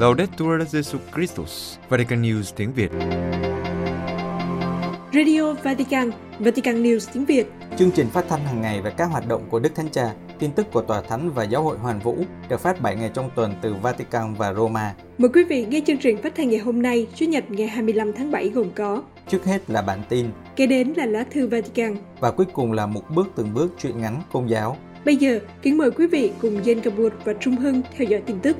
Laudetur Jesu Christus, Vatican News tiếng Việt. Radio Vatican, Vatican News tiếng Việt. Chương trình phát thanh hàng ngày về các hoạt động của Đức Thánh Cha, tin tức của Tòa Thánh và Giáo hội Hoàn Vũ được phát 7 ngày trong tuần từ Vatican và Roma. Mời quý vị nghe chương trình phát thanh ngày hôm nay, Chủ nhật ngày 25 tháng 7 gồm có Trước hết là bản tin, Kế đến là lá thư Vatican. và cuối cùng là một bước từng bước truyện ngắn công giáo. Bây giờ, kính mời quý vị cùng Jen Kabur và Trung Hưng theo dõi tin tức.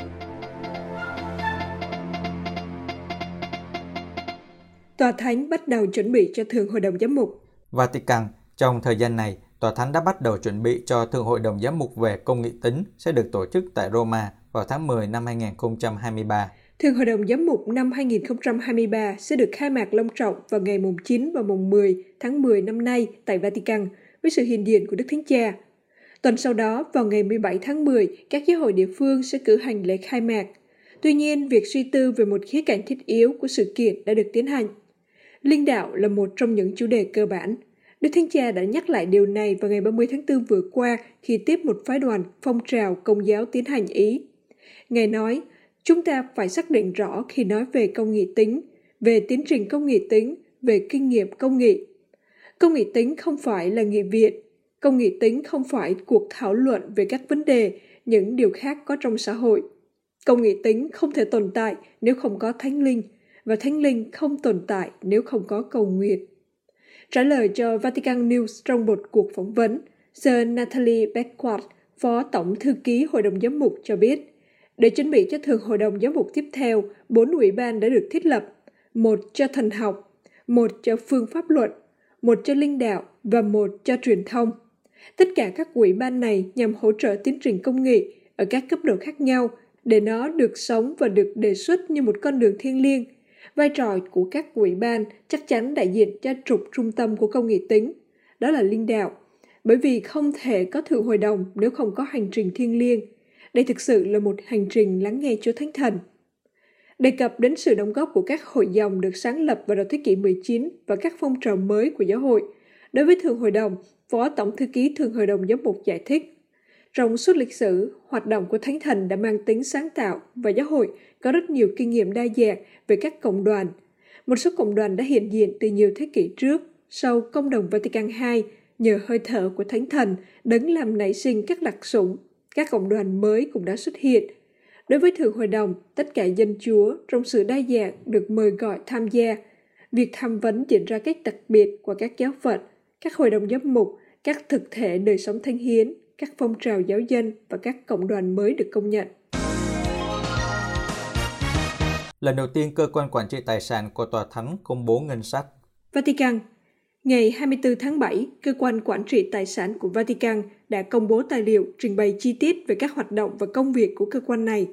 Tòa Thánh bắt đầu chuẩn bị cho Thượng Hội đồng Giám mục. Vatican, trong thời gian này, Tòa Thánh đã bắt đầu chuẩn bị cho Thượng Hội đồng Giám mục về công nghệ tính sẽ được tổ chức tại Roma vào tháng 10 năm 2023. Thượng Hội đồng Giám mục năm 2023 sẽ được khai mạc long trọng vào ngày mùng 9 và mùng 10 tháng 10 năm nay tại Vatican với sự hiện diện của Đức Thánh Cha. Tuần sau đó, vào ngày 17 tháng 10, các giáo hội địa phương sẽ cử hành lễ khai mạc. Tuy nhiên, việc suy tư về một khía cạnh thiết yếu của sự kiện đã được tiến hành. Linh đạo là một trong những chủ đề cơ bản. Đức Thánh Cha đã nhắc lại điều này vào ngày 30 tháng 4 vừa qua khi tiếp một phái đoàn phong trào công giáo tiến hành Ý. Ngài nói, chúng ta phải xác định rõ khi nói về công nghệ tính, về tiến trình công nghệ tính, về kinh nghiệm công nghệ. Công nghệ tính không phải là nghị viện, công nghệ tính không phải cuộc thảo luận về các vấn đề, những điều khác có trong xã hội. Công nghệ tính không thể tồn tại nếu không có thánh linh, và thánh linh không tồn tại nếu không có cầu nguyện. Trả lời cho Vatican News trong một cuộc phỏng vấn, Sir Natalie Beckwith, Phó Tổng Thư ký Hội đồng Giám mục cho biết, để chuẩn bị cho Thường Hội đồng Giám mục tiếp theo, bốn ủy ban đã được thiết lập, một cho thần học, một cho phương pháp luận, một cho linh đạo và một cho truyền thông. Tất cả các ủy ban này nhằm hỗ trợ tiến trình công nghệ ở các cấp độ khác nhau để nó được sống và được đề xuất như một con đường thiêng liêng. Vai trò của các quỹ ban chắc chắn đại diện cho trục trung tâm của công nghệ tính, đó là linh đạo, bởi vì không thể có thượng hội đồng nếu không có hành trình thiêng liêng. Đây thực sự là một hành trình lắng nghe Chúa Thánh Thần. Đề cập đến sự đóng góp của các hội dòng được sáng lập vào đầu thế kỷ 19 và các phong trào mới của giáo hội, đối với Thượng Hội đồng, Phó Tổng Thư ký Thượng Hội đồng Giám mục giải thích. Trong suốt lịch sử, hoạt động của Thánh Thần đã mang tính sáng tạo và giáo hội có rất nhiều kinh nghiệm đa dạng về các cộng đoàn. Một số cộng đoàn đã hiện diện từ nhiều thế kỷ trước, sau công đồng Vatican II, nhờ hơi thở của Thánh Thần đấng làm nảy sinh các đặc sủng. Các cộng đoàn mới cũng đã xuất hiện. Đối với Thượng Hội đồng, tất cả dân chúa trong sự đa dạng được mời gọi tham gia. Việc tham vấn diễn ra cách đặc biệt qua các giáo phận, các hội đồng giám mục, các thực thể đời sống thanh hiến, các phong trào giáo dân và các cộng đoàn mới được công nhận. Lần đầu tiên, cơ quan quản trị tài sản của Tòa Thánh công bố ngân sách. Vatican Ngày 24 tháng 7, Cơ quan Quản trị Tài sản của Vatican đã công bố tài liệu trình bày chi tiết về các hoạt động và công việc của cơ quan này.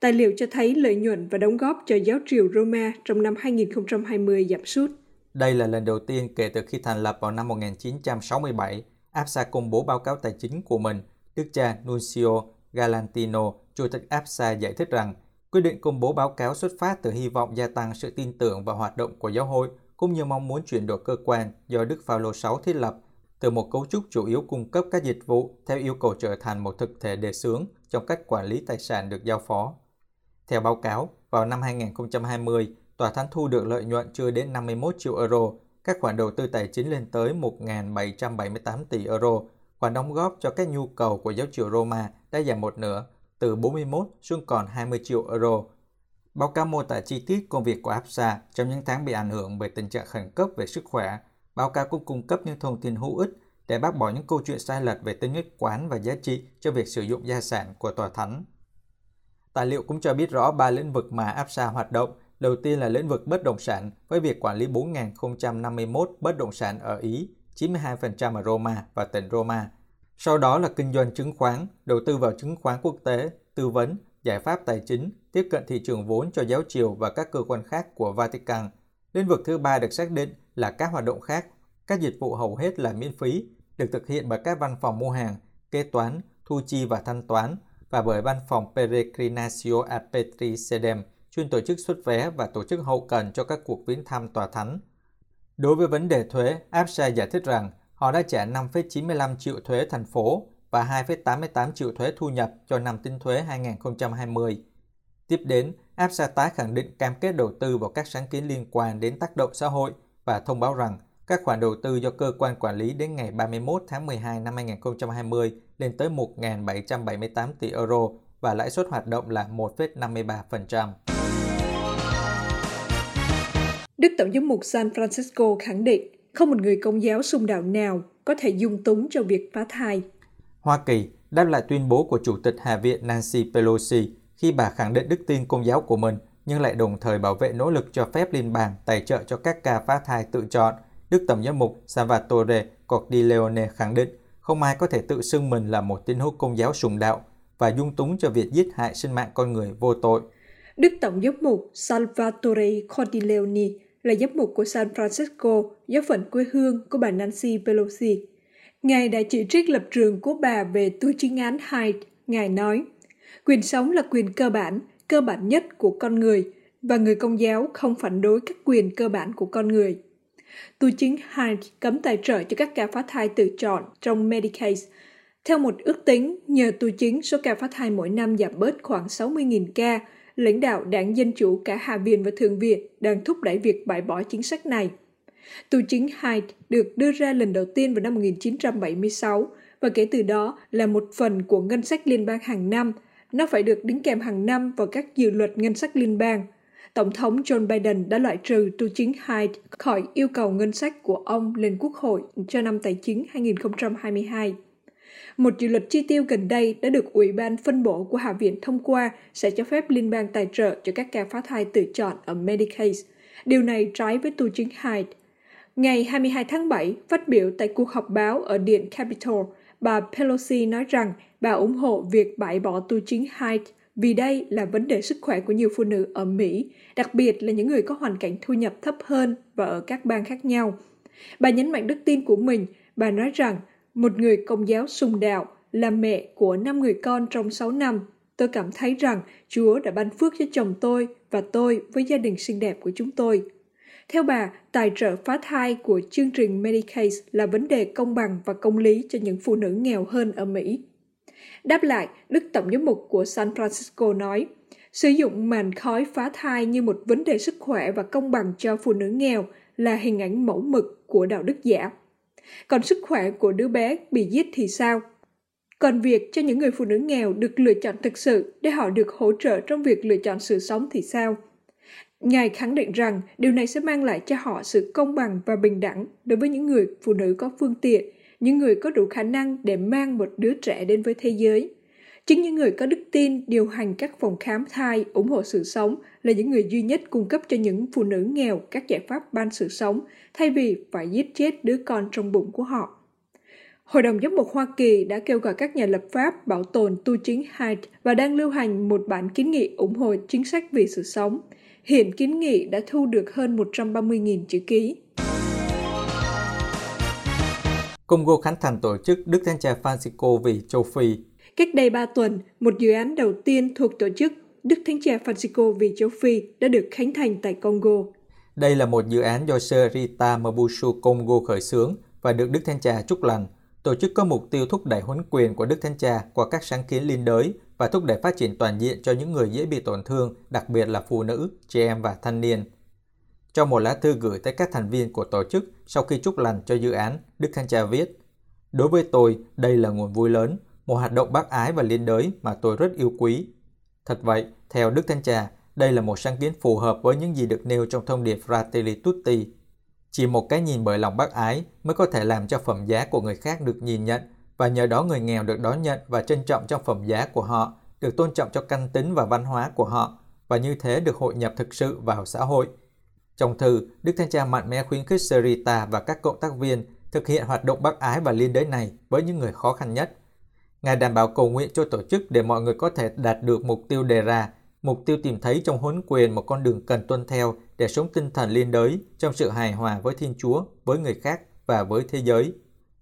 Tài liệu cho thấy lợi nhuận và đóng góp cho giáo triều Roma trong năm 2020 giảm sút. Đây là lần đầu tiên kể từ khi thành lập vào năm 1967, APSA công bố báo cáo tài chính của mình. Đức cha Nuncio Galantino, Chủ tịch APSA giải thích rằng, quyết định công bố báo cáo xuất phát từ hy vọng gia tăng sự tin tưởng và hoạt động của giáo hội, cũng như mong muốn chuyển đổi cơ quan do Đức Phaolô 6 thiết lập từ một cấu trúc chủ yếu cung cấp các dịch vụ theo yêu cầu trở thành một thực thể đề xướng trong cách quản lý tài sản được giao phó. Theo báo cáo, vào năm 2020, Tòa Thánh thu được lợi nhuận chưa đến 51 triệu euro, các khoản đầu tư tài chính lên tới 1.778 tỷ euro, khoản đóng góp cho các nhu cầu của giáo triều Roma đã giảm một nửa, từ 41 xuống còn 20 triệu euro. Báo cáo mô tả chi tiết công việc của APSA trong những tháng bị ảnh hưởng bởi tình trạng khẩn cấp về sức khỏe. Báo cáo cũng cung cấp những thông tin hữu ích để bác bỏ những câu chuyện sai lệch về tính nhất quán và giá trị cho việc sử dụng gia sản của tòa thánh. Tài liệu cũng cho biết rõ ba lĩnh vực mà APSA hoạt động. Đầu tiên là lĩnh vực bất động sản với việc quản lý 4.051 bất động sản ở Ý, 92% ở Roma và tỉnh Roma. Sau đó là kinh doanh chứng khoán, đầu tư vào chứng khoán quốc tế, tư vấn, giải pháp tài chính, tiếp cận thị trường vốn cho giáo triều và các cơ quan khác của Vatican. Lĩnh vực thứ ba được xác định là các hoạt động khác. Các dịch vụ hầu hết là miễn phí, được thực hiện bởi các văn phòng mua hàng, kế toán, thu chi và thanh toán và bởi văn phòng Peregrinatio Apetri Petri Sedem, chuyên tổ chức xuất vé và tổ chức hậu cần cho các cuộc viếng thăm tòa thánh. Đối với vấn đề thuế, APSA giải thích rằng họ đã trả 5,95 triệu thuế thành phố và 2,88 triệu thuế thu nhập cho năm tính thuế 2020. Tiếp đến, APSA tái khẳng định cam kết đầu tư vào các sáng kiến liên quan đến tác động xã hội và thông báo rằng các khoản đầu tư do cơ quan quản lý đến ngày 31 tháng 12 năm 2020 lên tới 1.778 tỷ euro và lãi suất hoạt động là 1,53%. Đức Tổng giám mục San Francisco khẳng định không một người công giáo sung đạo nào có thể dung túng cho việc phá thai. Hoa Kỳ đáp lại tuyên bố của Chủ tịch Hạ viện Nancy Pelosi khi bà khẳng định đức tin công giáo của mình nhưng lại đồng thời bảo vệ nỗ lực cho phép liên bang tài trợ cho các ca phá thai tự chọn. Đức Tổng giám mục Salvatore Cordileone khẳng định không ai có thể tự xưng mình là một tín hữu công giáo sùng đạo và dung túng cho việc giết hại sinh mạng con người vô tội. Đức Tổng giám mục Salvatore Cordileone là giám mục của San Francisco, giáo phận quê hương của bà Nancy Pelosi. Ngài đã chỉ trích lập trường của bà về tu chính án Hyde. Ngài nói, quyền sống là quyền cơ bản, cơ bản nhất của con người, và người công giáo không phản đối các quyền cơ bản của con người. Tu chính Hyde cấm tài trợ cho các ca phá thai tự chọn trong Medicaid. Theo một ước tính, nhờ tu chính, số ca phá thai mỗi năm giảm bớt khoảng 60.000 ca, lãnh đạo đảng Dân Chủ cả Hạ viện và Thượng viện đang thúc đẩy việc bãi bỏ chính sách này. Tù chính Hyde được đưa ra lần đầu tiên vào năm 1976 và kể từ đó là một phần của ngân sách liên bang hàng năm. Nó phải được đính kèm hàng năm vào các dự luật ngân sách liên bang. Tổng thống John Biden đã loại trừ tu chính Hyde khỏi yêu cầu ngân sách của ông lên Quốc hội cho năm tài chính 2022. Một dự luật chi tiêu gần đây đã được Ủy ban phân bổ của Hạ viện thông qua sẽ cho phép liên bang tài trợ cho các ca phá thai tự chọn ở Medicaid. Điều này trái với tu chính Hyde. Ngày 22 tháng 7, phát biểu tại cuộc họp báo ở Điện Capitol, bà Pelosi nói rằng bà ủng hộ việc bãi bỏ tu chính Hyde vì đây là vấn đề sức khỏe của nhiều phụ nữ ở Mỹ, đặc biệt là những người có hoàn cảnh thu nhập thấp hơn và ở các bang khác nhau. Bà nhấn mạnh đức tin của mình, bà nói rằng một người công giáo sùng đạo, là mẹ của năm người con trong 6 năm. Tôi cảm thấy rằng Chúa đã ban phước cho chồng tôi và tôi với gia đình xinh đẹp của chúng tôi. Theo bà, tài trợ phá thai của chương trình Medicaid là vấn đề công bằng và công lý cho những phụ nữ nghèo hơn ở Mỹ. Đáp lại, Đức Tổng giám mục của San Francisco nói, sử dụng màn khói phá thai như một vấn đề sức khỏe và công bằng cho phụ nữ nghèo là hình ảnh mẫu mực của đạo đức giả. Còn sức khỏe của đứa bé bị giết thì sao? Còn việc cho những người phụ nữ nghèo được lựa chọn thực sự để họ được hỗ trợ trong việc lựa chọn sự sống thì sao? Ngài khẳng định rằng điều này sẽ mang lại cho họ sự công bằng và bình đẳng đối với những người phụ nữ có phương tiện, những người có đủ khả năng để mang một đứa trẻ đến với thế giới. Chính những người có đức tin điều hành các phòng khám thai, ủng hộ sự sống là những người duy nhất cung cấp cho những phụ nữ nghèo các giải pháp ban sự sống, thay vì phải giết chết đứa con trong bụng của họ. Hội đồng giám mục Hoa Kỳ đã kêu gọi các nhà lập pháp bảo tồn tu chính Hyde và đang lưu hành một bản kiến nghị ủng hộ chính sách vì sự sống. Hiện kiến nghị đã thu được hơn 130.000 chữ ký. Congo khánh thành tổ chức Đức Thánh Cha Francisco vì châu Phi. Cách đây 3 tuần, một dự án đầu tiên thuộc tổ chức Đức Thánh Cha Francisco vì châu Phi đã được khánh thành tại Congo. Đây là một dự án do Sir Rita Mabusu Congo khởi xướng và được Đức Thánh Cha chúc lành. Tổ chức có mục tiêu thúc đẩy huấn quyền của Đức Thánh Cha qua các sáng kiến liên đới và thúc đẩy phát triển toàn diện cho những người dễ bị tổn thương, đặc biệt là phụ nữ, trẻ em và thanh niên. Trong một lá thư gửi tới các thành viên của tổ chức sau khi chúc lành cho dự án, Đức Thánh Cha viết Đối với tôi, đây là nguồn vui lớn, một hoạt động bác ái và liên đới mà tôi rất yêu quý. Thật vậy, theo Đức Thánh Cha, đây là một sáng kiến phù hợp với những gì được nêu trong thông điệp Fratelli Tutti. Chỉ một cái nhìn bởi lòng bác ái mới có thể làm cho phẩm giá của người khác được nhìn nhận và nhờ đó người nghèo được đón nhận và trân trọng trong phẩm giá của họ, được tôn trọng cho căn tính và văn hóa của họ và như thế được hội nhập thực sự vào xã hội. Trong thư, Đức Thánh Cha mạnh mẽ khuyến khích Serita và các cộng tác viên thực hiện hoạt động bác ái và liên đới này với những người khó khăn nhất. Ngài đảm bảo cầu nguyện cho tổ chức để mọi người có thể đạt được mục tiêu đề ra, mục tiêu tìm thấy trong huấn quyền một con đường cần tuân theo để sống tinh thần liên đới trong sự hài hòa với Thiên Chúa, với người khác và với thế giới.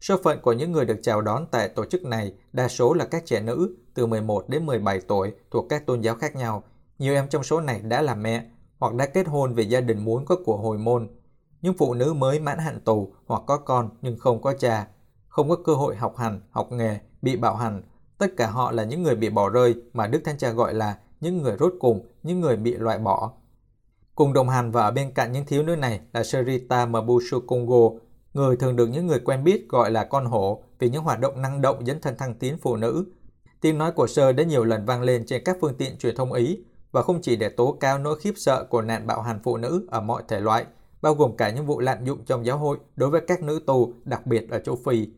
Số phận của những người được chào đón tại tổ chức này đa số là các trẻ nữ từ 11 đến 17 tuổi thuộc các tôn giáo khác nhau. Nhiều em trong số này đã là mẹ hoặc đã kết hôn vì gia đình muốn có của hồi môn. Những phụ nữ mới mãn hạn tù hoặc có con nhưng không có cha, không có cơ hội học hành, học nghề, bị bạo hành. Tất cả họ là những người bị bỏ rơi mà Đức Thánh Cha gọi là những người rốt cùng, những người bị loại bỏ. Cùng đồng hành và ở bên cạnh những thiếu nữ này là Sherita Mabushu Congo, người thường được những người quen biết gọi là con hổ vì những hoạt động năng động dấn thân thăng tiến phụ nữ. Tiếng nói của Sơ đã nhiều lần vang lên trên các phương tiện truyền thông Ý và không chỉ để tố cáo nỗi khiếp sợ của nạn bạo hành phụ nữ ở mọi thể loại, bao gồm cả những vụ lạm dụng trong giáo hội đối với các nữ tù, đặc biệt ở châu Phi.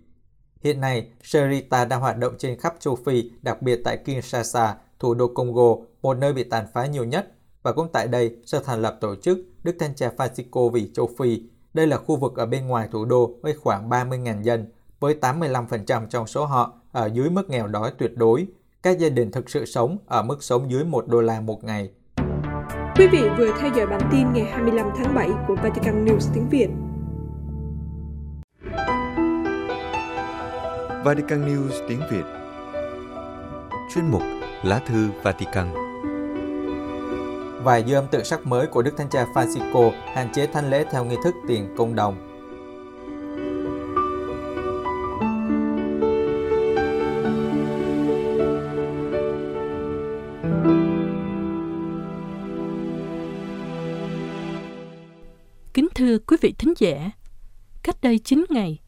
Hiện nay, Sherita đang hoạt động trên khắp châu Phi, đặc biệt tại Kinshasa, thủ đô Congo, một nơi bị tàn phá nhiều nhất. Và cũng tại đây, sẽ thành lập tổ chức Đức Thanh Cha Francisco vì châu Phi. Đây là khu vực ở bên ngoài thủ đô với khoảng 30.000 dân, với 85% trong số họ ở dưới mức nghèo đói tuyệt đối. Các gia đình thực sự sống ở mức sống dưới 1 đô la một ngày. Quý vị vừa theo dõi bản tin ngày 25 tháng 7 của Vatican News tiếng Việt. Vatican News tiếng Việt Chuyên mục Lá thư Vatican Vài dư âm tự sắc mới của Đức Thánh Cha Francisco hạn chế thanh lễ theo nghi thức tiền công đồng. Kính thưa quý vị thính giả, cách đây 9 ngày,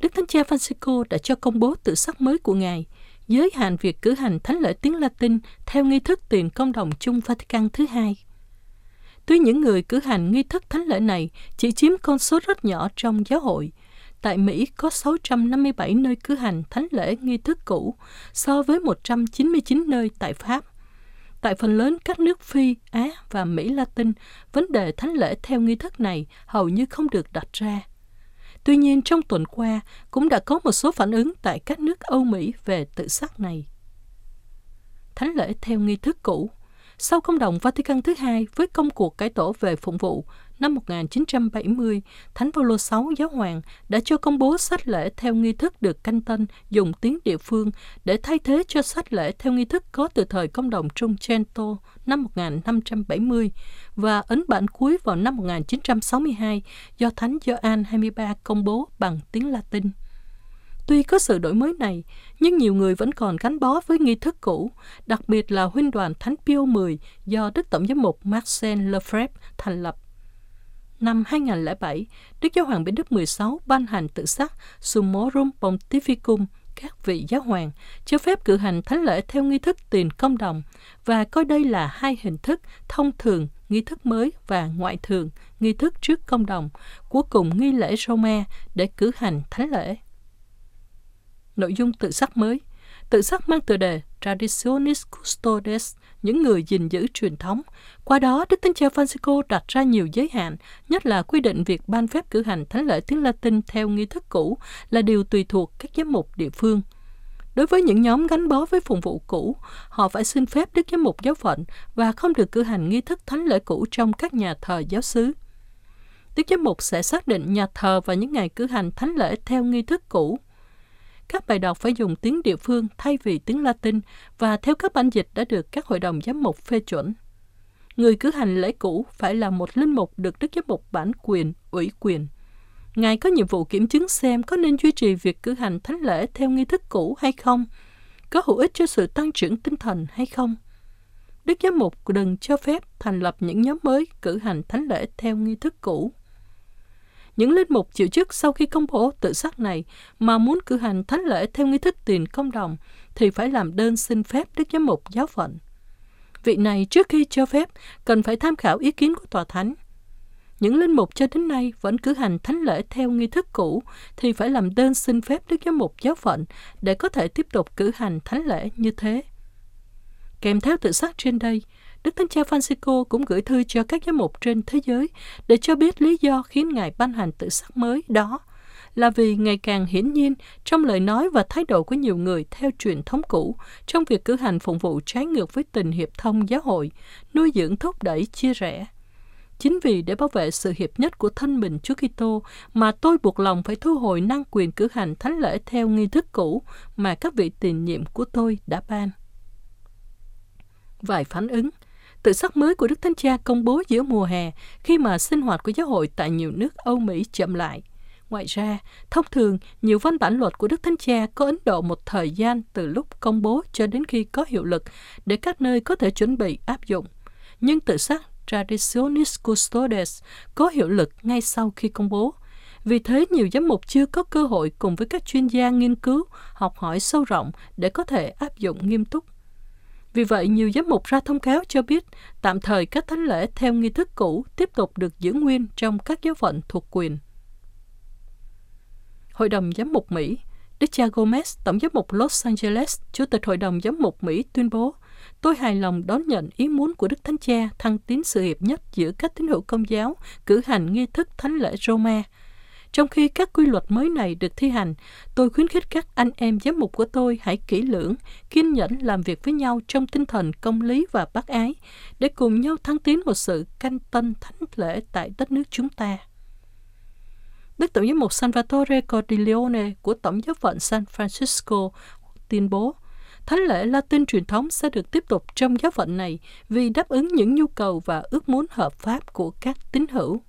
Đức Thánh Cha Francisco đã cho công bố tự sắc mới của Ngài, giới hạn việc cử hành thánh lễ tiếng Latin theo nghi thức tiền công đồng chung Vatican thứ hai. Tuy những người cử hành nghi thức thánh lễ này chỉ chiếm con số rất nhỏ trong giáo hội, tại Mỹ có 657 nơi cử hành thánh lễ nghi thức cũ so với 199 nơi tại Pháp. Tại phần lớn các nước Phi, Á và Mỹ Latin, vấn đề thánh lễ theo nghi thức này hầu như không được đặt ra. Tuy nhiên, trong tuần qua cũng đã có một số phản ứng tại các nước Âu Mỹ về tự sát này. Thánh lễ theo nghi thức cũ sau công đồng Vatican thứ hai với công cuộc cải tổ về phụng vụ năm 1970, Thánh Phaolô VI giáo hoàng đã cho công bố sách lễ theo nghi thức được canh tân dùng tiếng địa phương để thay thế cho sách lễ theo nghi thức có từ thời công đồng Trung Trento năm 1570 và ấn bản cuối vào năm 1962 do Thánh Gioan 23 công bố bằng tiếng Latin. Tuy có sự đổi mới này, nhưng nhiều người vẫn còn gắn bó với nghi thức cũ, đặc biệt là huynh đoàn Thánh Pio X do Đức Tổng giám mục Marcel Lefebvre thành lập. Năm 2007, Đức Giáo hoàng Benedict XVI ban hành tự sắc Summorum Pontificum các vị giáo hoàng cho phép cử hành thánh lễ theo nghi thức tiền công đồng và coi đây là hai hình thức thông thường nghi thức mới và ngoại thường nghi thức trước công đồng của cùng nghi lễ Roma để cử hành thánh lễ nội dung tự sắc mới. Tự sắc mang tựa đề Traditionis Custodes, những người gìn giữ truyền thống. Qua đó, Đức Thánh Cha Francisco đặt ra nhiều giới hạn, nhất là quy định việc ban phép cử hành thánh lễ tiếng Latin theo nghi thức cũ là điều tùy thuộc các giám mục địa phương. Đối với những nhóm gắn bó với phụng vụ cũ, họ phải xin phép Đức Giám mục giáo phận và không được cử hành nghi thức thánh lễ cũ trong các nhà thờ giáo xứ. Đức Giám mục sẽ xác định nhà thờ và những ngày cử hành thánh lễ theo nghi thức cũ các bài đọc phải dùng tiếng địa phương thay vì tiếng Latin và theo các bản dịch đã được các hội đồng giám mục phê chuẩn. Người cử hành lễ cũ phải là một linh mục được Đức Giám mục bản quyền, ủy quyền. Ngài có nhiệm vụ kiểm chứng xem có nên duy trì việc cử hành thánh lễ theo nghi thức cũ hay không, có hữu ích cho sự tăng trưởng tinh thần hay không. Đức Giám mục đừng cho phép thành lập những nhóm mới cử hành thánh lễ theo nghi thức cũ. Những linh mục chịu chức sau khi công bố tự sát này mà muốn cử hành thánh lễ theo nghi thức tiền công đồng thì phải làm đơn xin phép Đức Giám mục giáo phận. Vị này trước khi cho phép cần phải tham khảo ý kiến của tòa thánh. Những linh mục cho đến nay vẫn cử hành thánh lễ theo nghi thức cũ thì phải làm đơn xin phép Đức Giám mục giáo phận để có thể tiếp tục cử hành thánh lễ như thế. Kèm theo tự sát trên đây, Đức Thánh Cha Francisco cũng gửi thư cho các giám mục trên thế giới để cho biết lý do khiến Ngài ban hành tự sắc mới đó là vì ngày càng hiển nhiên trong lời nói và thái độ của nhiều người theo truyền thống cũ trong việc cử hành phụng vụ trái ngược với tình hiệp thông giáo hội, nuôi dưỡng thúc đẩy chia rẽ. Chính vì để bảo vệ sự hiệp nhất của thân mình Chúa Kitô mà tôi buộc lòng phải thu hồi năng quyền cử hành thánh lễ theo nghi thức cũ mà các vị tiền nhiệm của tôi đã ban. Vài phản ứng Tự sắc mới của Đức Thánh Cha công bố giữa mùa hè khi mà sinh hoạt của giáo hội tại nhiều nước Âu Mỹ chậm lại. Ngoài ra, thông thường, nhiều văn bản luật của Đức Thánh Cha có Ấn Độ một thời gian từ lúc công bố cho đến khi có hiệu lực để các nơi có thể chuẩn bị áp dụng. Nhưng tự sắc Traditionis Custodes có hiệu lực ngay sau khi công bố. Vì thế, nhiều giám mục chưa có cơ hội cùng với các chuyên gia nghiên cứu, học hỏi sâu rộng để có thể áp dụng nghiêm túc. Vì vậy, nhiều giám mục ra thông cáo cho biết tạm thời các thánh lễ theo nghi thức cũ tiếp tục được giữ nguyên trong các giáo phận thuộc quyền. Hội đồng Giám mục Mỹ Đức cha Gomez, Tổng giám mục Los Angeles, Chủ tịch Hội đồng Giám mục Mỹ tuyên bố, tôi hài lòng đón nhận ý muốn của Đức Thánh Cha thăng tiến sự hiệp nhất giữa các tín hữu công giáo cử hành nghi thức thánh lễ Roma. Trong khi các quy luật mới này được thi hành, tôi khuyến khích các anh em giám mục của tôi hãy kỹ lưỡng, kiên nhẫn làm việc với nhau trong tinh thần công lý và bác ái, để cùng nhau thăng tiến một sự canh tân thánh lễ tại đất nước chúng ta. Đức Tổng giám mục Salvatore Cordileone của Tổng giáo phận San Francisco tuyên bố, Thánh lễ Latin truyền thống sẽ được tiếp tục trong giáo phận này vì đáp ứng những nhu cầu và ước muốn hợp pháp của các tín hữu.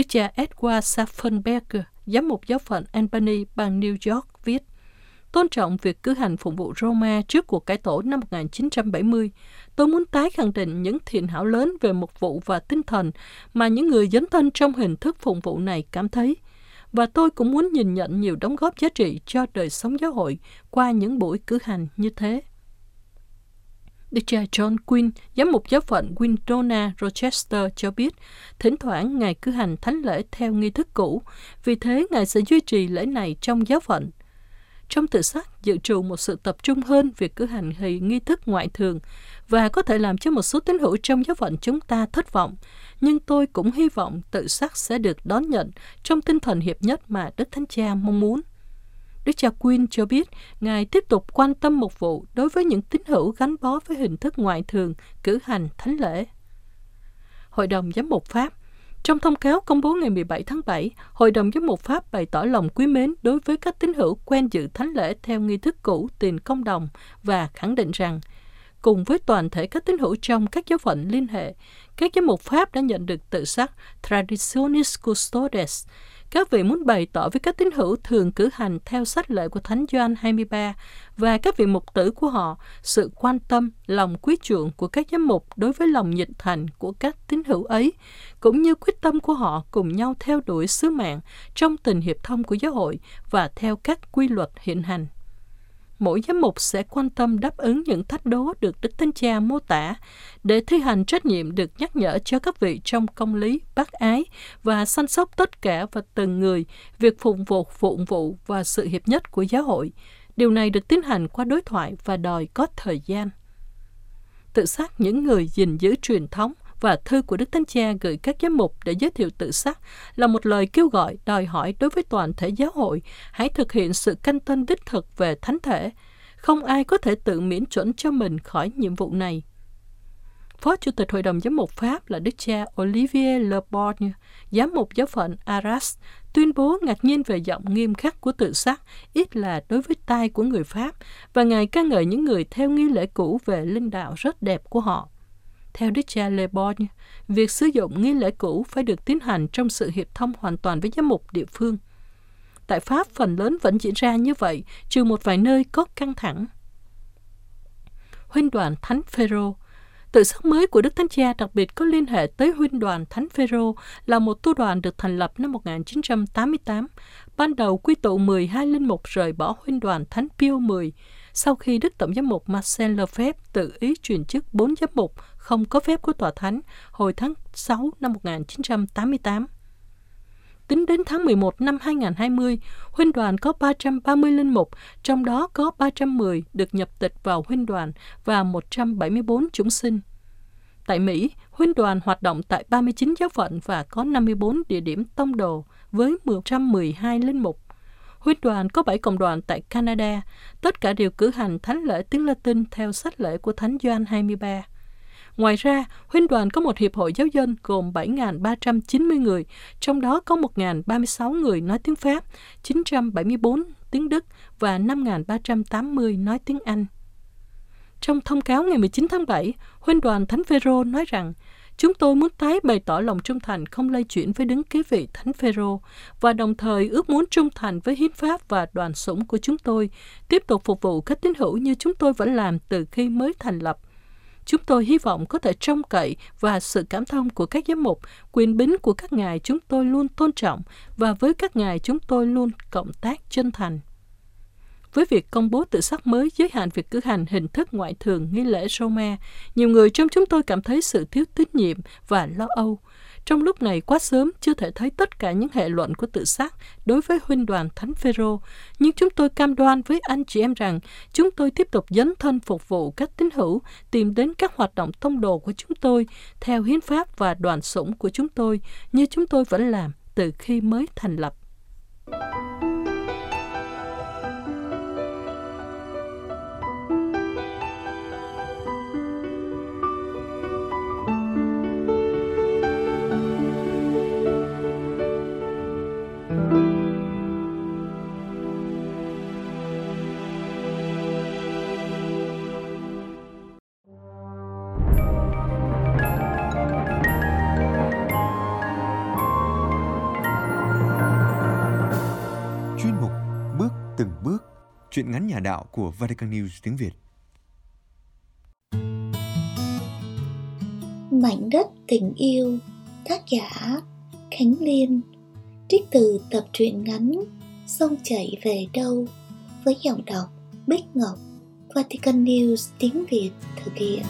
Đức cha Edward Saffenberger, giám mục giáo phận Albany, bang New York, viết Tôn trọng việc cử hành phụng vụ Roma trước cuộc cải tổ năm 1970, tôi muốn tái khẳng định những thiện hảo lớn về mục vụ và tinh thần mà những người dấn thân trong hình thức phụng vụ này cảm thấy. Và tôi cũng muốn nhìn nhận nhiều đóng góp giá trị cho đời sống giáo hội qua những buổi cử hành như thế. Đức cha John Quinn, giám mục giáo phận Windona, Rochester cho biết, thỉnh thoảng Ngài cứ hành thánh lễ theo nghi thức cũ, vì thế Ngài sẽ duy trì lễ này trong giáo phận. Trong tự sát dự trù một sự tập trung hơn việc cử hành hỷ nghi thức ngoại thường và có thể làm cho một số tín hữu trong giáo phận chúng ta thất vọng. Nhưng tôi cũng hy vọng tự sát sẽ được đón nhận trong tinh thần hiệp nhất mà Đức Thánh Cha mong muốn. Đức cha Quinn cho biết, Ngài tiếp tục quan tâm một vụ đối với những tín hữu gắn bó với hình thức ngoại thường cử hành thánh lễ. Hội đồng Giám mục Pháp trong thông cáo công bố ngày 17 tháng 7, Hội đồng Giám mục Pháp bày tỏ lòng quý mến đối với các tín hữu quen dự thánh lễ theo nghi thức cũ tiền công đồng và khẳng định rằng, cùng với toàn thể các tín hữu trong các giáo phận liên hệ, các giám mục Pháp đã nhận được tự sắc Traditionis Custodes, các vị muốn bày tỏ với các tín hữu thường cử hành theo sách lệ của Thánh Gioan 23 và các vị mục tử của họ sự quan tâm, lòng quý chuộng của các giám mục đối với lòng nhiệt thành của các tín hữu ấy, cũng như quyết tâm của họ cùng nhau theo đuổi sứ mạng trong tình hiệp thông của giáo hội và theo các quy luật hiện hành mỗi giám mục sẽ quan tâm đáp ứng những thách đố được Đức Thánh Cha mô tả để thi hành trách nhiệm được nhắc nhở cho các vị trong công lý, bác ái và săn sóc tất cả và từng người việc phụng vụ phụng vụ và sự hiệp nhất của giáo hội. Điều này được tiến hành qua đối thoại và đòi có thời gian. Tự xác những người gìn giữ truyền thống và thư của Đức Thánh Cha gửi các giám mục để giới thiệu tự sắc là một lời kêu gọi đòi hỏi đối với toàn thể giáo hội hãy thực hiện sự canh tân đích thực về thánh thể. Không ai có thể tự miễn chuẩn cho mình khỏi nhiệm vụ này. Phó Chủ tịch Hội đồng Giám mục Pháp là Đức cha Olivier Le Borgne, giám mục giáo phận Arras, tuyên bố ngạc nhiên về giọng nghiêm khắc của tự sát ít là đối với tai của người Pháp, và Ngài ca ngợi những người theo nghi lễ cũ về linh đạo rất đẹp của họ. Theo Đức cha Le Bon, việc sử dụng nghi lễ cũ phải được tiến hành trong sự hiệp thông hoàn toàn với giám mục địa phương. Tại Pháp, phần lớn vẫn diễn ra như vậy, trừ một vài nơi có căng thẳng. Huynh đoàn Thánh Phêrô Tự sắc mới của Đức Thánh Cha đặc biệt có liên hệ tới huynh đoàn Thánh Phêrô là một tu đoàn được thành lập năm 1988. Ban đầu quy tụ 12 linh mục rời bỏ huynh đoàn Thánh Pio 10 sau khi Đức Tổng giám mục Marcel Lefebvre tự ý chuyển chức 4 giám mục không có phép của Tòa Thánh hồi tháng 6 năm 1988. Tính đến tháng 11 năm 2020, huynh đoàn có 330 linh mục, trong đó có 310 được nhập tịch vào huynh đoàn và 174 chúng sinh. Tại Mỹ, huynh đoàn hoạt động tại 39 giáo phận và có 54 địa điểm tông đồ với 112 linh mục. Huynh đoàn có 7 cộng đoàn tại Canada, tất cả đều cử hành thánh lễ tiếng Latin theo sách lễ của Thánh Gioan 23. Ngoài ra, huynh đoàn có một hiệp hội giáo dân gồm 7.390 người, trong đó có 1.036 người nói tiếng Pháp, 974 tiếng Đức và 5.380 nói tiếng Anh. Trong thông cáo ngày 19 tháng 7, huynh đoàn Thánh Phêrô nói rằng Chúng tôi muốn tái bày tỏ lòng trung thành không lay chuyển với đứng kế vị Thánh Phêrô và đồng thời ước muốn trung thành với hiến pháp và đoàn sủng của chúng tôi, tiếp tục phục vụ các tín hữu như chúng tôi vẫn làm từ khi mới thành lập. Chúng tôi hy vọng có thể trông cậy và sự cảm thông của các giám mục, quyền bính của các ngài chúng tôi luôn tôn trọng và với các ngài chúng tôi luôn cộng tác chân thành. Với việc công bố tự sắc mới giới hạn việc cử hành hình thức ngoại thường nghi lễ Roma, nhiều người trong chúng tôi cảm thấy sự thiếu tín nhiệm và lo âu. Trong lúc này quá sớm chưa thể thấy tất cả những hệ luận của tự sát đối với huynh đoàn Thánh Phêrô, nhưng chúng tôi cam đoan với anh chị em rằng chúng tôi tiếp tục dấn thân phục vụ các tín hữu, tìm đến các hoạt động tông đồ của chúng tôi theo hiến pháp và đoàn sủng của chúng tôi như chúng tôi vẫn làm từ khi mới thành lập. Ngắn nhà đạo của Vatican News tiếng Việt. Mảnh đất tình yêu, Tác giả Khánh Liên, Trích từ tập truyện ngắn Sông chảy về đâu Với giọng đọc Bích Ngọc, Vatican News tiếng Việt thực hiện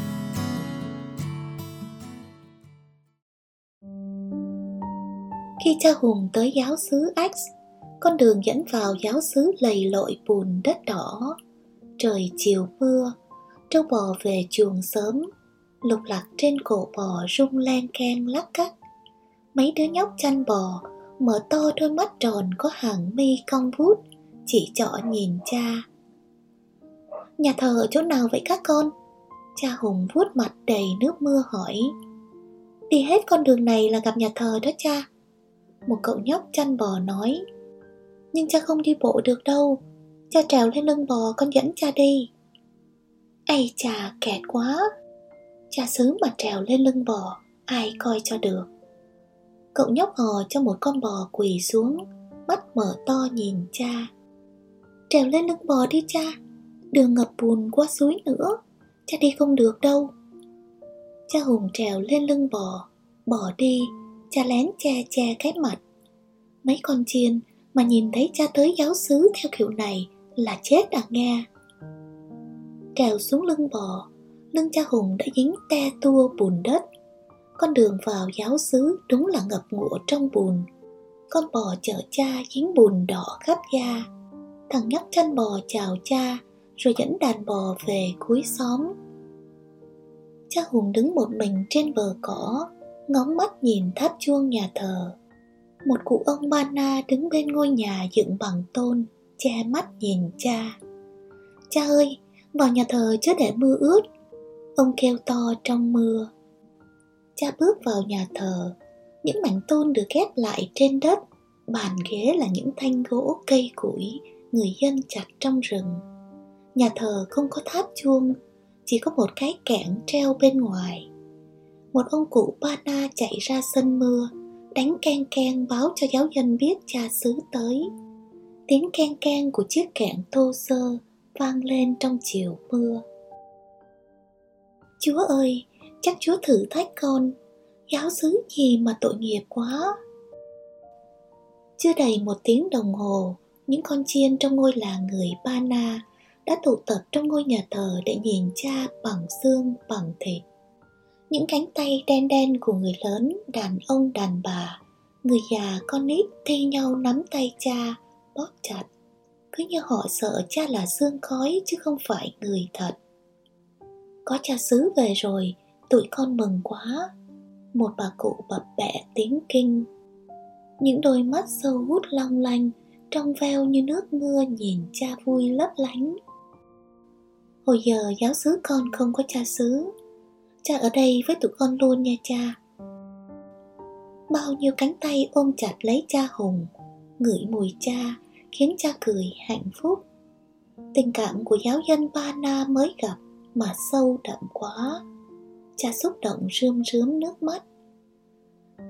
Khi cha Hùng tới giáo xứ X con đường dẫn vào giáo xứ lầy lội bùn đất đỏ. Trời chiều mưa, trâu bò về chuồng sớm, lục lạc trên cổ bò rung len keng lắc cắt mấy đứa nhóc chăn bò, mở to đôi mắt tròn có hàng mi cong vút, chỉ trọ nhìn cha. Nhà thờ ở chỗ nào vậy các con? Cha hùng vuốt mặt đầy nước mưa hỏi. Đi hết con đường này là gặp nhà thờ đó cha. Một cậu nhóc chăn bò nói nhưng cha không đi bộ được đâu. Cha trèo lên lưng bò con dẫn cha đi. Ây chà, kẹt quá. Cha sướng mà trèo lên lưng bò, Ai coi cho được. Cậu nhóc hò cho một con bò quỳ xuống, Mắt mở to nhìn cha. Trèo lên lưng bò đi cha, Đường ngập bùn qua suối nữa, Cha đi không được đâu. Cha Hùng trèo lên lưng bò Bò đi, Cha lén che che cái mặt. Mấy con chiên mà nhìn thấy cha tới giáo xứ theo kiểu này là chết à nghe. Trèo xuống lưng bò, lưng cha hùng đã dính te tua bùn đất. Con đường vào giáo xứ đúng là ngập ngụa trong bùn. Con bò chở cha dính bùn đỏ khắp da. Thằng nhóc chăn bò chào cha, rồi dẫn đàn bò về cuối xóm. Cha hùng đứng một mình trên bờ cỏ, ngóng mắt nhìn tháp chuông nhà thờ một cụ ông ba na đứng bên ngôi nhà dựng bằng tôn, che mắt nhìn cha. Cha ơi, vào nhà thờ chứ để mưa ướt. Ông kêu to trong mưa. Cha bước vào nhà thờ. Những mảnh tôn được ghép lại trên đất. Bàn ghế là những thanh gỗ cây củi, người dân chặt trong rừng. Nhà thờ không có tháp chuông, chỉ có một cái kẽn treo bên ngoài. Một ông cụ ba na chạy ra sân mưa đánh can can báo cho giáo dân biết cha xứ tới. Tiếng can can của chiếc kẹn thô sơ vang lên trong chiều mưa. Chúa ơi, chắc chúa thử thách con. Giáo xứ gì mà tội nghiệp quá. Chưa đầy một tiếng đồng hồ, những con chiên trong ngôi làng người ba na đã tụ tập trong ngôi nhà thờ để nhìn cha bằng xương, bằng thịt những cánh tay đen đen của người lớn, đàn ông, đàn bà, người già con nít thi nhau nắm tay cha, bóp chặt. Cứ như họ sợ cha là xương khói chứ không phải người thật. Có cha xứ về rồi, tụi con mừng quá. Một bà cụ bập bẹ tiếng kinh. Những đôi mắt sâu hút long lanh, trong veo như nước mưa nhìn cha vui lấp lánh. Hồi giờ giáo xứ con không có cha xứ cha ở đây với tụi con luôn nha cha. Bao nhiêu cánh tay ôm chặt lấy cha hùng, ngửi mùi cha khiến cha cười hạnh phúc. Tình cảm của giáo dân ba na mới gặp mà sâu đậm quá. Cha xúc động rơm rớm nước mắt.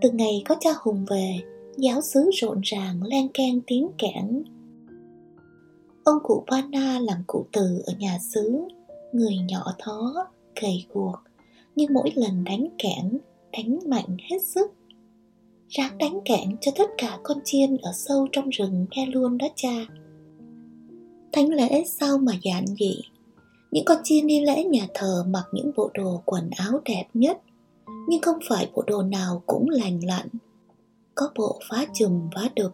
Từ ngày có cha hùng về, giáo xứ rộn ràng len keng tiếng kẽn ông cụ Pana làm cụ từ ở nhà xứ, người nhỏ thó, gầy guộc nhưng mỗi lần đánh kẽn đánh mạnh hết sức. Ráng đánh kẽn cho tất cả con chiên ở sâu trong rừng nghe luôn đó cha. Thánh lễ sao mà giản dị? Những con chiên đi lễ nhà thờ mặc những bộ đồ quần áo đẹp nhất, nhưng không phải bộ đồ nào cũng lành lặn. Có bộ phá chùm vá đục,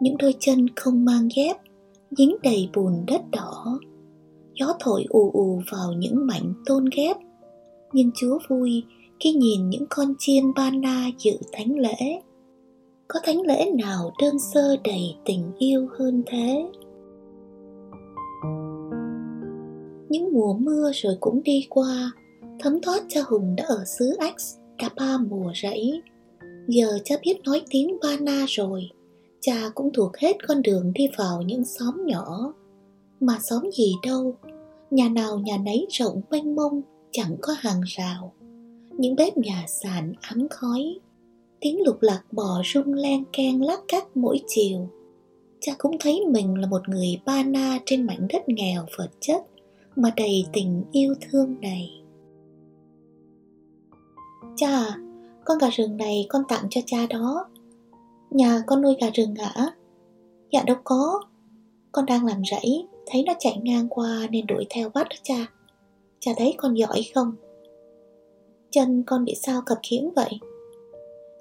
những đôi chân không mang dép, dính đầy bùn đất đỏ. Gió thổi ù ù vào những mảnh tôn ghép nhưng chúa vui khi nhìn những con chiên Ban na dự thánh lễ. Có thánh lễ nào đơn sơ đầy tình yêu hơn thế? Những mùa mưa rồi cũng đi qua, thấm thoát cha hùng đã ở xứ X cả ba mùa rẫy. Giờ cha biết nói tiếng ba na rồi, cha cũng thuộc hết con đường đi vào những xóm nhỏ. Mà xóm gì đâu, nhà nào nhà nấy rộng mênh mông chẳng có hàng rào. Những bếp nhà sàn ấm khói. Tiếng lục lạc bò rung len keng lắc cắt mỗi chiều. Cha cũng thấy mình là một người ba na trên mảnh đất nghèo vật chất, mà đầy tình yêu thương này. Cha, con gà rừng này con tặng cho cha đó. Nhà con nuôi gà rừng hả dạ đâu có. Con đang làm rẫy, thấy nó chạy ngang qua nên đuổi theo bắt đó cha cha thấy con giỏi không? Chân con bị sao cập khiễng vậy?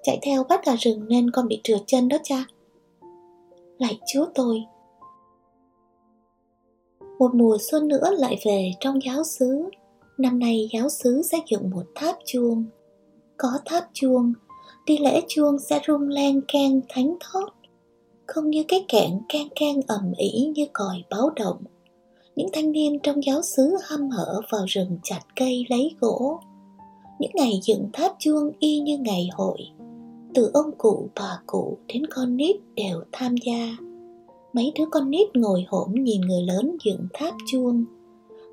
Chạy theo bắt gà rừng nên con bị trượt chân đó cha. Lạy chúa tôi. Một mùa xuân nữa lại về trong giáo xứ. Năm nay giáo xứ sẽ dựng một tháp chuông. Có tháp chuông đi lễ chuông sẽ rung len keng thánh thót. Không như cái kẹn keng keng ầm ĩ như còi báo động những thanh niên trong giáo xứ hăm hở vào rừng chặt cây lấy gỗ. Những ngày dựng tháp chuông y như ngày hội, từ ông cụ, bà cụ đến con nít đều tham gia. Mấy đứa con nít ngồi hổm nhìn người lớn dựng tháp chuông.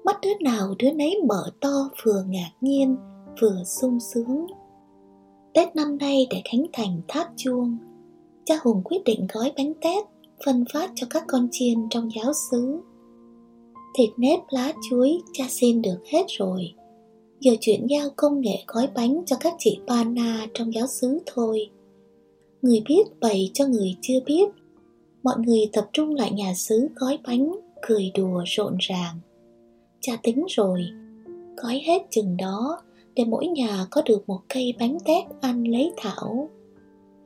Mắt đứa nào đứa nấy mở to vừa ngạc nhiên, vừa sung sướng. Tết năm nay để khánh thành tháp chuông, cha hùng quyết định gói bánh tét, phân phát cho các con chiên trong giáo xứ thịt nếp lá chuối cha xin được hết rồi giờ chuyển giao công nghệ gói bánh cho các chị Pana trong giáo xứ thôi. Người biết bày cho người chưa biết. Mọi người tập trung lại nhà xứ gói bánh, cười đùa rộn ràng. Cha tính rồi, gói hết chừng đó để mỗi nhà có được một cây bánh tét ăn lấy thảo.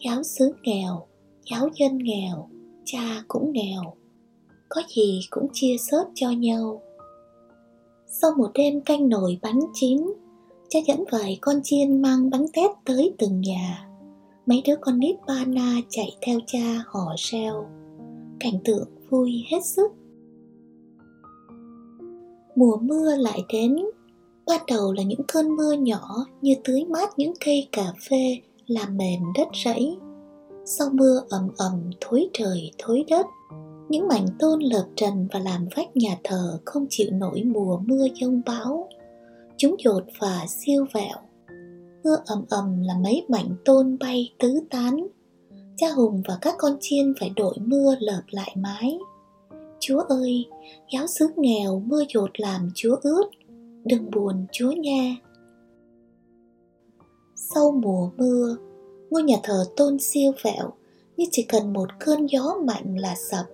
Giáo xứ nghèo, giáo dân nghèo, cha cũng nghèo. Có gì cũng chia sớt cho nhau. Sau một đêm canh nồi bánh chín, cha dẫn vài con chiên mang bánh tét tới từng nhà. Mấy đứa con nít ba na chạy theo cha hò reo. Cảnh tượng vui hết sức. Mùa mưa lại đến. Ban đầu là những cơn mưa nhỏ như tưới mát những cây cà phê làm mềm đất rẫy. Sau mưa ầm ầm thối trời thối đất những mảnh tôn lợp trần và làm vách nhà thờ không chịu nổi mùa mưa giông bão. Chúng dột và siêu vẹo. Mưa ầm ầm là mấy mảnh tôn bay tứ tán. Cha hùng và các con chiên phải đội mưa lợp lại mái. Chúa ơi, giáo xứ nghèo mưa dột làm chúa ướt đừng buồn, chúa nha. Sau mùa mưa, ngôi nhà thờ tôn siêu vẹo, như chỉ cần một cơn gió mạnh là sập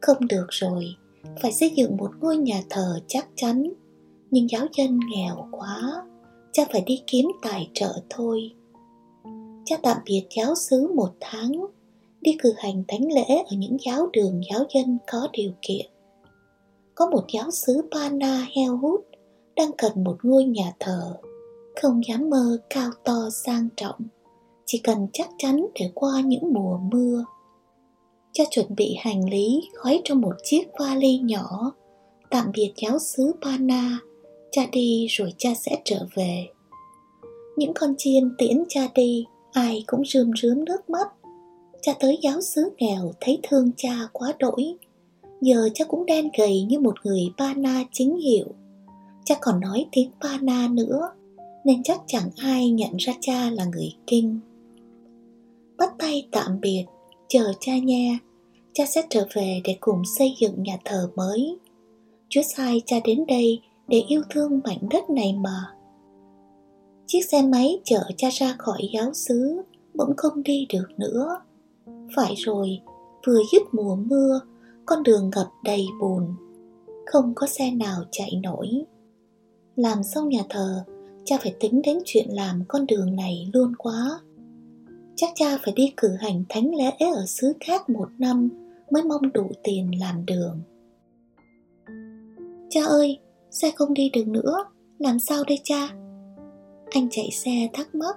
không được rồi, phải xây dựng một ngôi nhà thờ chắc chắn. Nhưng giáo dân nghèo quá, cha phải đi kiếm tài trợ thôi. Cha tạm biệt giáo xứ một tháng, đi cử hành thánh lễ ở những giáo đường giáo dân có điều kiện. Có một giáo xứ Pana heo hút đang cần một ngôi nhà thờ, không dám mơ cao to sang trọng, chỉ cần chắc chắn để qua những mùa mưa cha chuẩn bị hành lý gói trong một chiếc vali nhỏ. Tạm biệt giáo xứ Pana cha đi rồi cha sẽ trở về. Những con chiên tiễn cha đi ai cũng rơm rớm nước mắt. Cha tới giáo xứ nghèo thấy thương cha quá đỗi. Giờ cha cũng đen gầy như một người Pana chính hiệu. Cha còn nói tiếng Pana nữa nên chắc chẳng ai nhận ra cha là người kinh. Bắt tay tạm biệt, chờ cha nha, cha sẽ trở về để cùng xây dựng nhà thờ mới. Chúa sai cha đến đây để yêu thương mảnh đất này mà. Chiếc xe máy chở cha ra khỏi giáo xứ bỗng không đi được nữa. Phải rồi, vừa dứt mùa mưa, con đường ngập đầy bùn. Không có xe nào chạy nổi. Làm xong nhà thờ, cha phải tính đến chuyện làm con đường này luôn quá. Chắc cha phải đi cử hành thánh lễ ở xứ khác một năm mới mong đủ tiền làm đường. Cha ơi, xe không đi được nữa, làm sao đây cha? Anh chạy xe thắc mắc.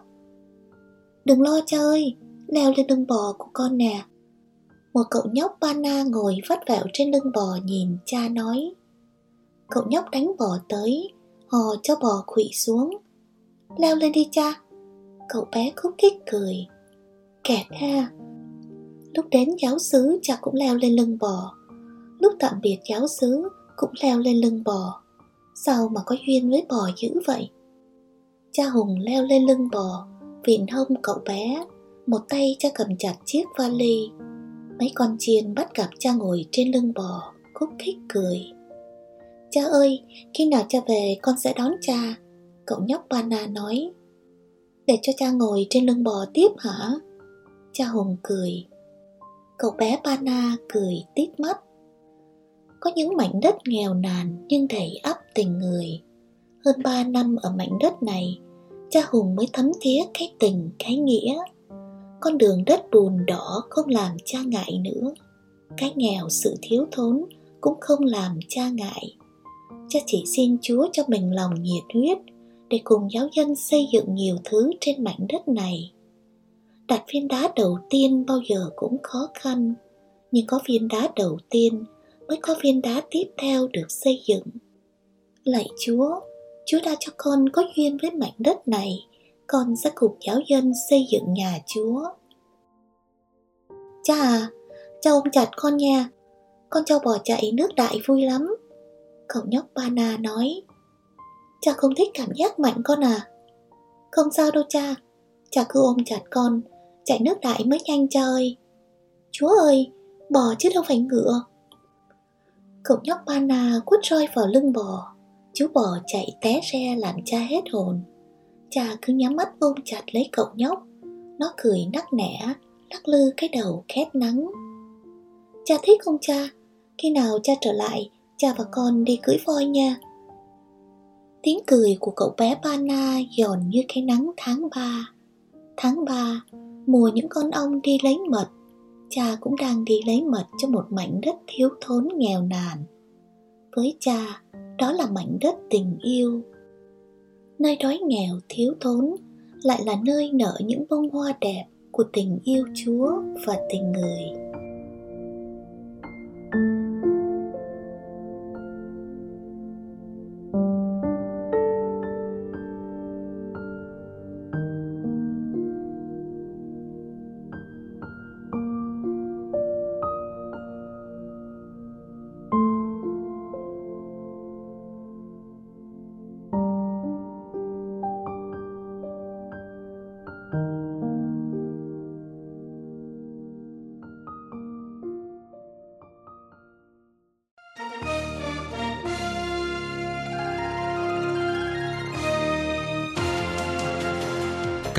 Đừng lo cha ơi, leo lên lưng bò của con nè. Một cậu nhóc Bana ngồi vắt vẹo trên lưng bò nhìn cha nói. Cậu nhóc đánh bò tới, hò cho bò khuỵu xuống. Leo lên đi cha. Cậu bé khúc khích cười. Kẹt ha. Lúc đến giáo xứ cha cũng leo lên lưng bò. Lúc tạm biệt giáo xứ cũng leo lên lưng bò. Sao mà có duyên với bò dữ vậy? Cha Hùng leo lên lưng bò, viện hông cậu bé, một tay cha cầm chặt chiếc vali. Mấy con chiên bắt gặp cha ngồi trên lưng bò, khúc khích cười. Cha ơi, khi nào cha về con sẽ đón cha. Cậu nhóc Bana nói. Để cho cha ngồi trên lưng bò tiếp hả? Cha Hùng cười. Cậu bé Pana cười tít mắt. Có những mảnh đất nghèo nàn nhưng đầy ắp tình người. Hơn ba năm ở mảnh đất này, cha Hùng mới thấm thía cái tình, cái nghĩa. Con đường đất bùn đỏ không làm cha ngại nữa. Cái nghèo sự thiếu thốn cũng không làm cha ngại. Cha chỉ xin Chúa cho mình lòng nhiệt huyết để cùng giáo dân xây dựng nhiều thứ trên mảnh đất này. Đặt viên đá đầu tiên bao giờ cũng khó khăn, nhưng có viên đá đầu tiên mới có viên đá tiếp theo được xây dựng. Lạy Chúa, Chúa đã cho con có duyên với mảnh đất này, con sẽ cùng giáo dân xây dựng nhà Chúa. Cha à, cha ôm chặt con nha, con cho bỏ chạy nước đại vui lắm. Cậu nhóc Bana nói, cha không thích cảm giác mạnh con à. Không sao đâu cha, cha cứ ôm chặt con, chạy nước đại mới nhanh chơi. Chúa ơi, bò chứ đâu phải ngựa. Cậu nhóc Bana quất roi vào lưng bò, chú bò chạy té re làm cha hết hồn. Cha cứ nhắm mắt ôm chặt lấy cậu nhóc, nó cười nắc nẻ, lắc lư cái đầu khét nắng. Cha thích không cha? Khi nào cha trở lại, cha và con đi cưỡi voi nha. Tiếng cười của cậu bé Bana giòn như cái nắng tháng ba. Tháng ba, mùa những con ong đi lấy mật, cha cũng đang đi lấy mật cho một mảnh đất thiếu thốn nghèo nàn. Với cha, đó là mảnh đất tình yêu. Nơi đói nghèo thiếu thốn lại là nơi nở những bông hoa đẹp của tình yêu Chúa và tình người.